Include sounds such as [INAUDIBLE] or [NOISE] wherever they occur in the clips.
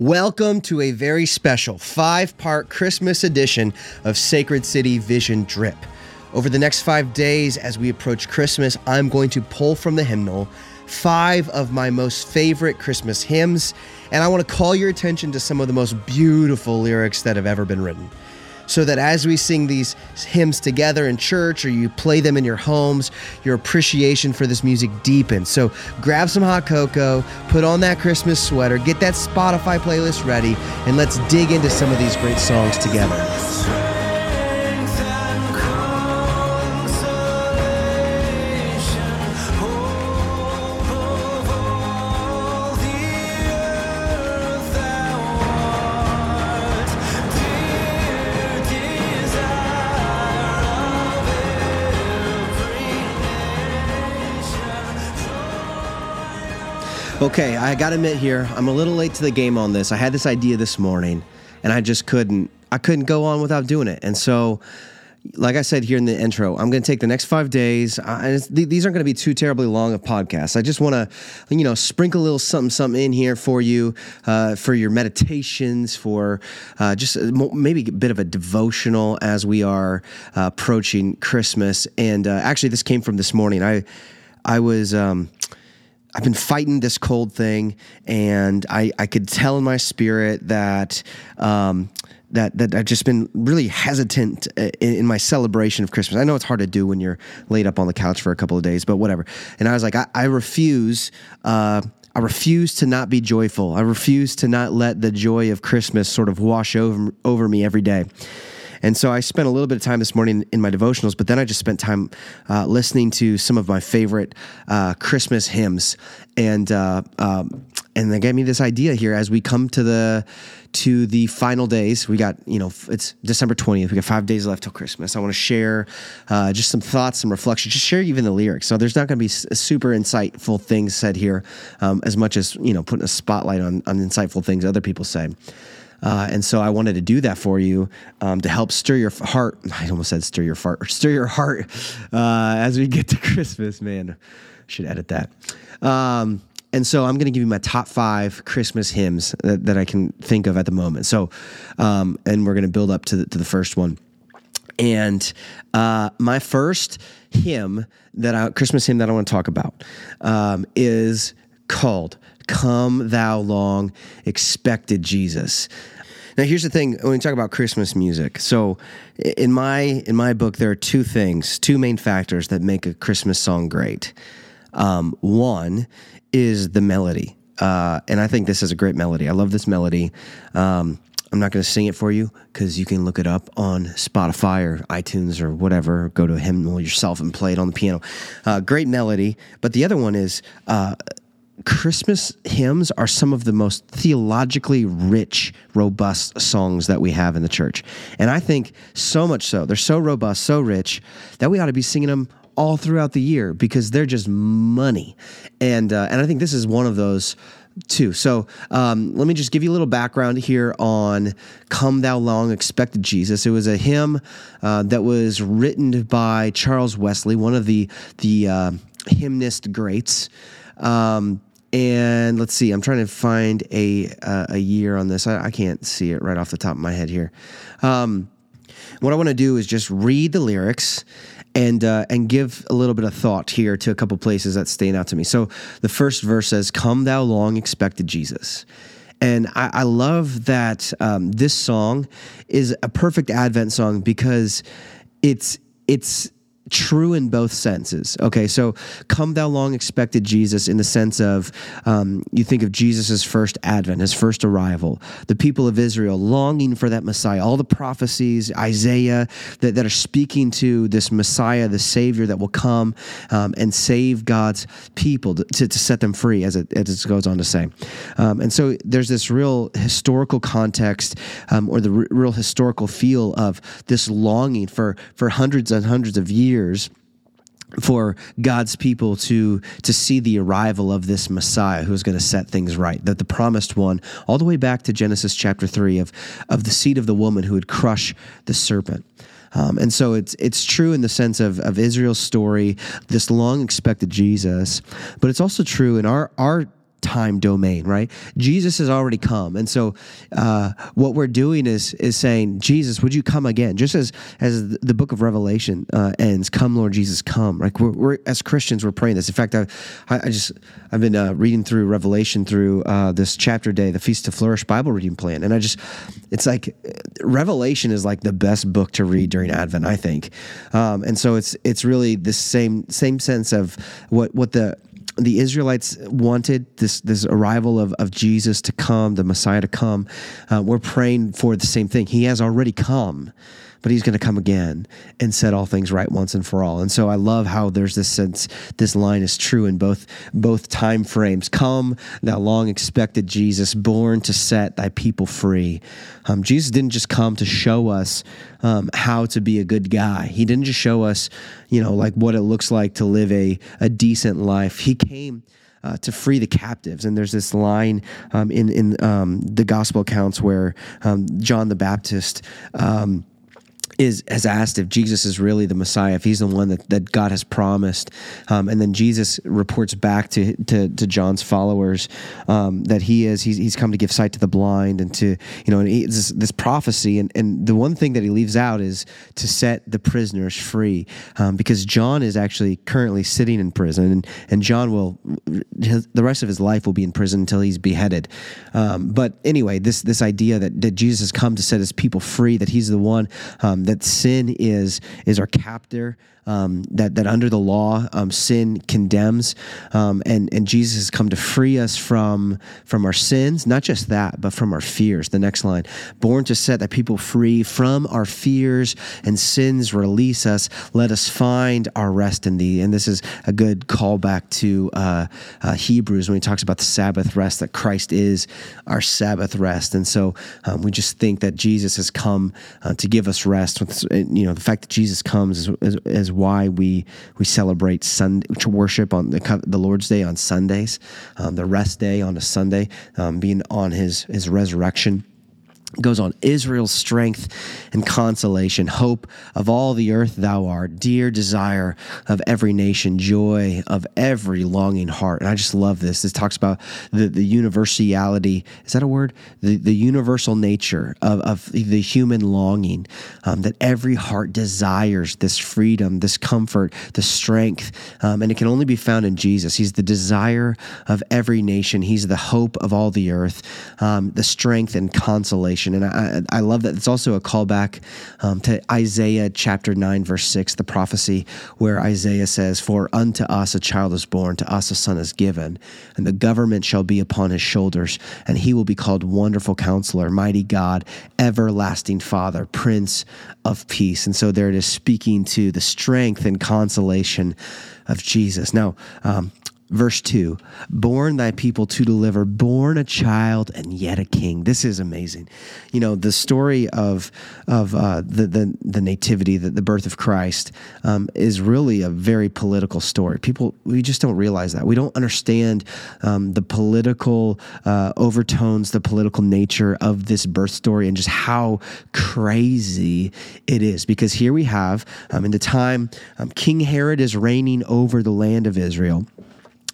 Welcome to a very special five part Christmas edition of Sacred City Vision Drip. Over the next five days, as we approach Christmas, I'm going to pull from the hymnal five of my most favorite Christmas hymns, and I want to call your attention to some of the most beautiful lyrics that have ever been written so that as we sing these hymns together in church or you play them in your homes, your appreciation for this music deepens. So grab some hot cocoa, put on that Christmas sweater, get that Spotify playlist ready, and let's dig into some of these great songs together. Okay, I got to admit here, I'm a little late to the game on this. I had this idea this morning, and I just couldn't. I couldn't go on without doing it. And so, like I said here in the intro, I'm going to take the next five days. Uh, these aren't going to be too terribly long of podcasts. I just want to, you know, sprinkle a little something, something in here for you, uh, for your meditations, for uh, just maybe a bit of a devotional as we are uh, approaching Christmas. And uh, actually, this came from this morning. I, I was. Um, I've been fighting this cold thing, and I, I could tell in my spirit that um, that that I've just been really hesitant uh, in, in, my celebration of Christmas. I know it's hard to do when you're laid up on the couch for a couple of days, but whatever. And I was like, I, I refuse. Uh, I refuse to not be joyful. I refuse to not let the joy of Christmas sort of wash over over me every day. And so I spent a little bit of time this morning in my devotionals, but then I just spent time uh, listening to some of my favorite uh, Christmas hymns, and uh, um, and they gave me this idea here as we come to the to the final days. We got you know it's December twentieth. We got five days left till Christmas. I want to share uh, just some thoughts, some reflections, just share even the lyrics. So there's not going to be super insightful things said here, um, as much as you know putting a spotlight on on insightful things other people say. Uh, and so I wanted to do that for you um, to help stir your heart. [LAUGHS] I almost said stir your fart, stir your heart uh, as we get to [LAUGHS] Christmas, man. Should edit that. Um, and so I'm going to give you my top five Christmas hymns that, that I can think of at the moment. So, um, and we're going to build up to the, to the first one. And uh, my first hymn that I, Christmas hymn that I want to talk about um, is called Come Thou Long Expected Jesus. Now here's the thing when we talk about Christmas music. So in my in my book there are two things, two main factors that make a Christmas song great. Um, one is the melody. Uh, and I think this is a great melody. I love this melody. Um, I'm not going to sing it for you because you can look it up on Spotify or iTunes or whatever. Go to a hymnal yourself and play it on the piano. Uh, great melody. But the other one is uh, Christmas hymns are some of the most theologically rich, robust songs that we have in the church. And I think so much so, they're so robust, so rich, that we ought to be singing them all throughout the year because they're just money. And, uh, and I think this is one of those too. So um, let me just give you a little background here on Come Thou Long Expected Jesus. It was a hymn uh, that was written by Charles Wesley, one of the, the uh, hymnist greats. Um, and let's see i'm trying to find a uh, a year on this. I, I, can't see it right off the top of my head here. Um, what i want to do is just read the lyrics and uh, and give a little bit of thought here to a couple places that stand out to me. So the first verse says come thou long expected jesus. And I, I love that um, this song is a perfect Advent song because it's it's true in both senses. Okay, so come thou long expected Jesus in the sense of um, you think of Jesus' first advent, his first arrival, the people of Israel longing for that Messiah, all the prophecies, Isaiah, that, that are speaking to this Messiah, the Savior that will come um, and save God's people to, to, set them free, as it, as it goes on to say. Um, and so there's this real historical context um, or the r- real historical feel of this longing for, for hundreds and hundreds of years years for God's people to to see the arrival of this Messiah who is going to set things right. That the promised one, all the way back to Genesis chapter three, of of the seed of the woman who would crush the serpent. Um, and so it's it's true in the sense of, of Israel's story, this long expected Jesus, but it's also true in our our time domain, right? Jesus has already come, and so uh, what we're doing is is saying, Jesus, would you come again? Just as as the book of Revelation uh, ends, "Come, Lord Jesus, come." Like we're, we're, as Christians, we're praying this. In fact, I I just I've been uh, reading through Revelation through uh, this chapter day, the Feast to Flourish Bible reading plan, and I just it's like Revelation is like the best book to read during Advent, I think, um, and so it's it's really the same same sense of what what the the Israelites wanted this this arrival of, of Jesus to come, the Messiah to come. Uh, we're praying for the same thing. He has already come but he's going to come again and set all things right once and for all. And so I love how there's this sense this line is true in both both time frames. Come, thou long expected Jesus, born to set thy people free. Um, Jesus didn't just come to show us um, how to be a good guy. He didn't just show us, you know, like what it looks like to live a a decent life. He came. Uh, to free the captives. And there's this line um, in in um, the gospel accounts where um, John the Baptist um, is has asked if Jesus is really the Messiah, if he's the one that, that God has promised. Um, and then Jesus reports back to to, to John's followers um, that he is he's, he's come to give sight to the blind and to you know and this, this prophecy. And, and the one thing that he leaves out is to set the prisoners free um, because John is actually currently sitting in prison and, and John will his, the rest of his life will be in prison until he's beheaded. Um, but anyway, this this idea that, that Jesus has come to set his people free, that he's the one um, that sin is is our captor um, that that under the law um, sin condemns, um, and and Jesus has come to free us from from our sins. Not just that, but from our fears. The next line: born to set that people free from our fears and sins. Release us. Let us find our rest in Thee. And this is a good callback to uh, uh, Hebrews when he talks about the Sabbath rest. That Christ is our Sabbath rest, and so um, we just think that Jesus has come uh, to give us rest. You know, the fact that Jesus comes is, is, is why we we celebrate Sunday worship on the the Lord's Day on Sundays, um, the rest day on a Sunday, um, being on His His resurrection goes on Israel's strength and consolation, hope of all the earth thou art, dear desire of every nation, joy of every longing heart. And I just love this. This talks about the, the universality, is that a word? The, the universal nature of, of the human longing, um, that every heart desires this freedom, this comfort, the strength. Um, and it can only be found in Jesus. He's the desire of every nation, He's the hope of all the earth, um, the strength and consolation and I, I love that. It's also a callback um, to Isaiah chapter 9, verse 6, the prophecy where Isaiah says, For unto us a child is born, to us a son is given, and the government shall be upon his shoulders, and he will be called Wonderful Counselor, Mighty God, Everlasting Father, Prince of Peace. And so there it is speaking to the strength and consolation of Jesus. Now, um, Verse 2 Born thy people to deliver, born a child and yet a king. This is amazing. You know, the story of, of uh, the, the, the nativity, the, the birth of Christ, um, is really a very political story. People, we just don't realize that. We don't understand um, the political uh, overtones, the political nature of this birth story, and just how crazy it is. Because here we have, um, in the time, um, King Herod is reigning over the land of Israel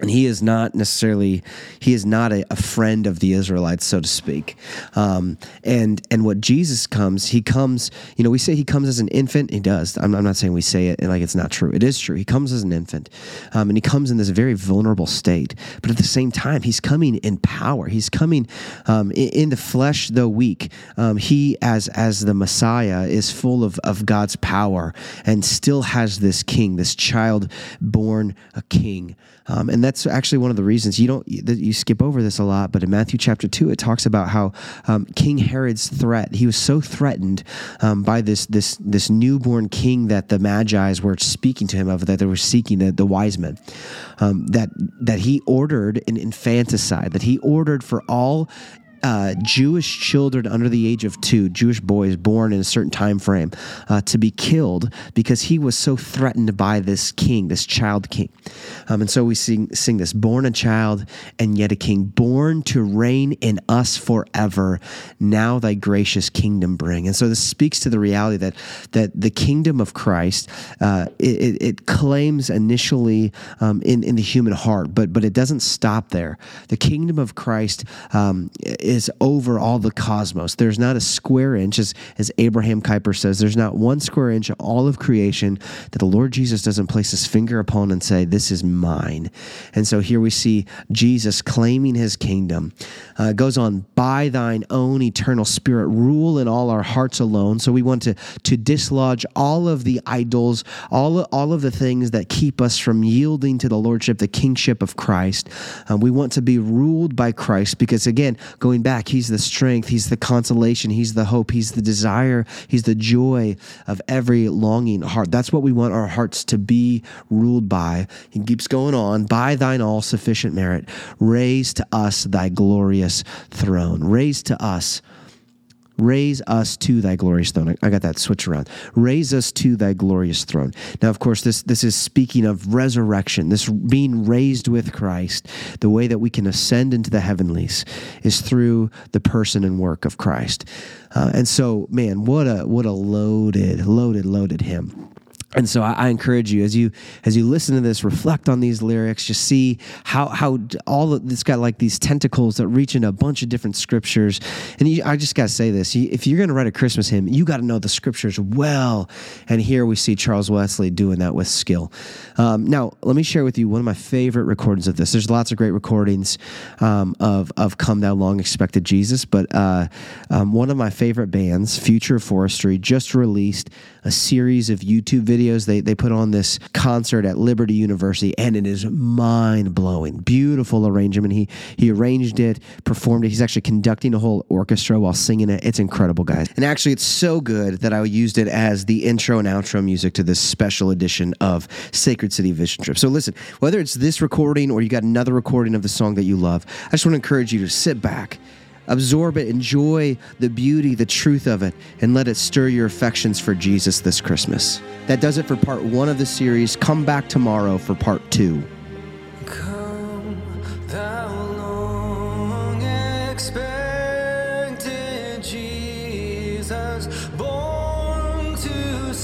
and he is not necessarily he is not a, a, friend of the israelites so to speak. Um, and and what jesus comes he comes you know we say he comes as an infant. He does. I'm, I'm not saying we say it like it's not true. It is true. He comes as an infant. Um, and he comes in this very vulnerable state. But at the same time he's coming in power. He's coming um, in, in, the flesh though weak. Um, he as as the messiah is full of, of god's power and still has this king this child born a king um, and that's actually one of the reasons you don't you skip over this a lot. But in Matthew chapter two, it talks about how um, King Herod's threat. He was so threatened um, by this this this newborn king that the Magi's were speaking to him of that they were seeking the, the wise men. Um, that that he ordered an infanticide. That he ordered for all uh, Jewish children under the age of two, Jewish boys born in a certain time frame, uh, to be killed because he was so threatened by this king, this child king. Um, and so we sing, sing this born a child and yet a king, born to reign in us forever. Now thy gracious kingdom bring. And so this speaks to the reality that, that the kingdom of Christ, uh, it, it, claims initially um, in, in the human heart, but, but it doesn't stop there. The kingdom of Christ um, is over all the cosmos. There's not a square inch, as, as Abraham Kuyper says, there's not one square inch of all of creation that the Lord Jesus doesn't place his finger upon and say, This is mine. And so here we see Jesus claiming his kingdom. Uh, goes on, by thine own eternal spirit, rule in all our hearts alone. So we want to, to dislodge all of the idols, all, all of the things that keep us from yielding to the Lordship, the kingship of Christ. Um, we want to be ruled by Christ because, again, going back, He's the strength, He's the consolation, He's the hope, He's the desire, He's the joy of every longing heart. That's what we want our hearts to be ruled by. He keeps going on by thine all sufficient merit, raise to us thy glorious throne. Raise to us Raise us to thy glorious throne. I got that switch around. Raise us to thy glorious throne. Now, of course, this, this is speaking of resurrection, this being raised with Christ. The way that we can ascend into the heavenlies is through the person and work of Christ. Uh, and so, man, what a what a loaded, loaded, loaded hymn. And so I, I, encourage you as you as you listen to this, reflect on these lyrics, just see how how all of, got like these tentacles that reach into a bunch of different scriptures. And you, I just got to say this: if you're going to write a Christmas hymn, you got to know the scriptures well. And here we see Charles Wesley doing that with skill. Um, now, let me share with you one of my favorite recordings of this. There's lots of great recordings um, of of "Come Thou Long Expected Jesus," but uh, um, one of my favorite bands, Future Forestry, just released a series of YouTube videos. They, they put on this concert at Liberty University, and it is mind blowing. Beautiful arrangement. He, he arranged it, performed it. He's actually conducting a whole orchestra while singing it. It's incredible, guys. And actually, it's so good that I used it as the intro and outro music to this special edition of Sacred City Vision Trip. So listen, whether it's this recording or you got another recording of the song that you love, I just want to encourage you to sit back Absorb it, enjoy the beauty, the truth of it, and let it stir your affections for Jesus this Christmas. That does it for part one of the series. Come back tomorrow for part two. born to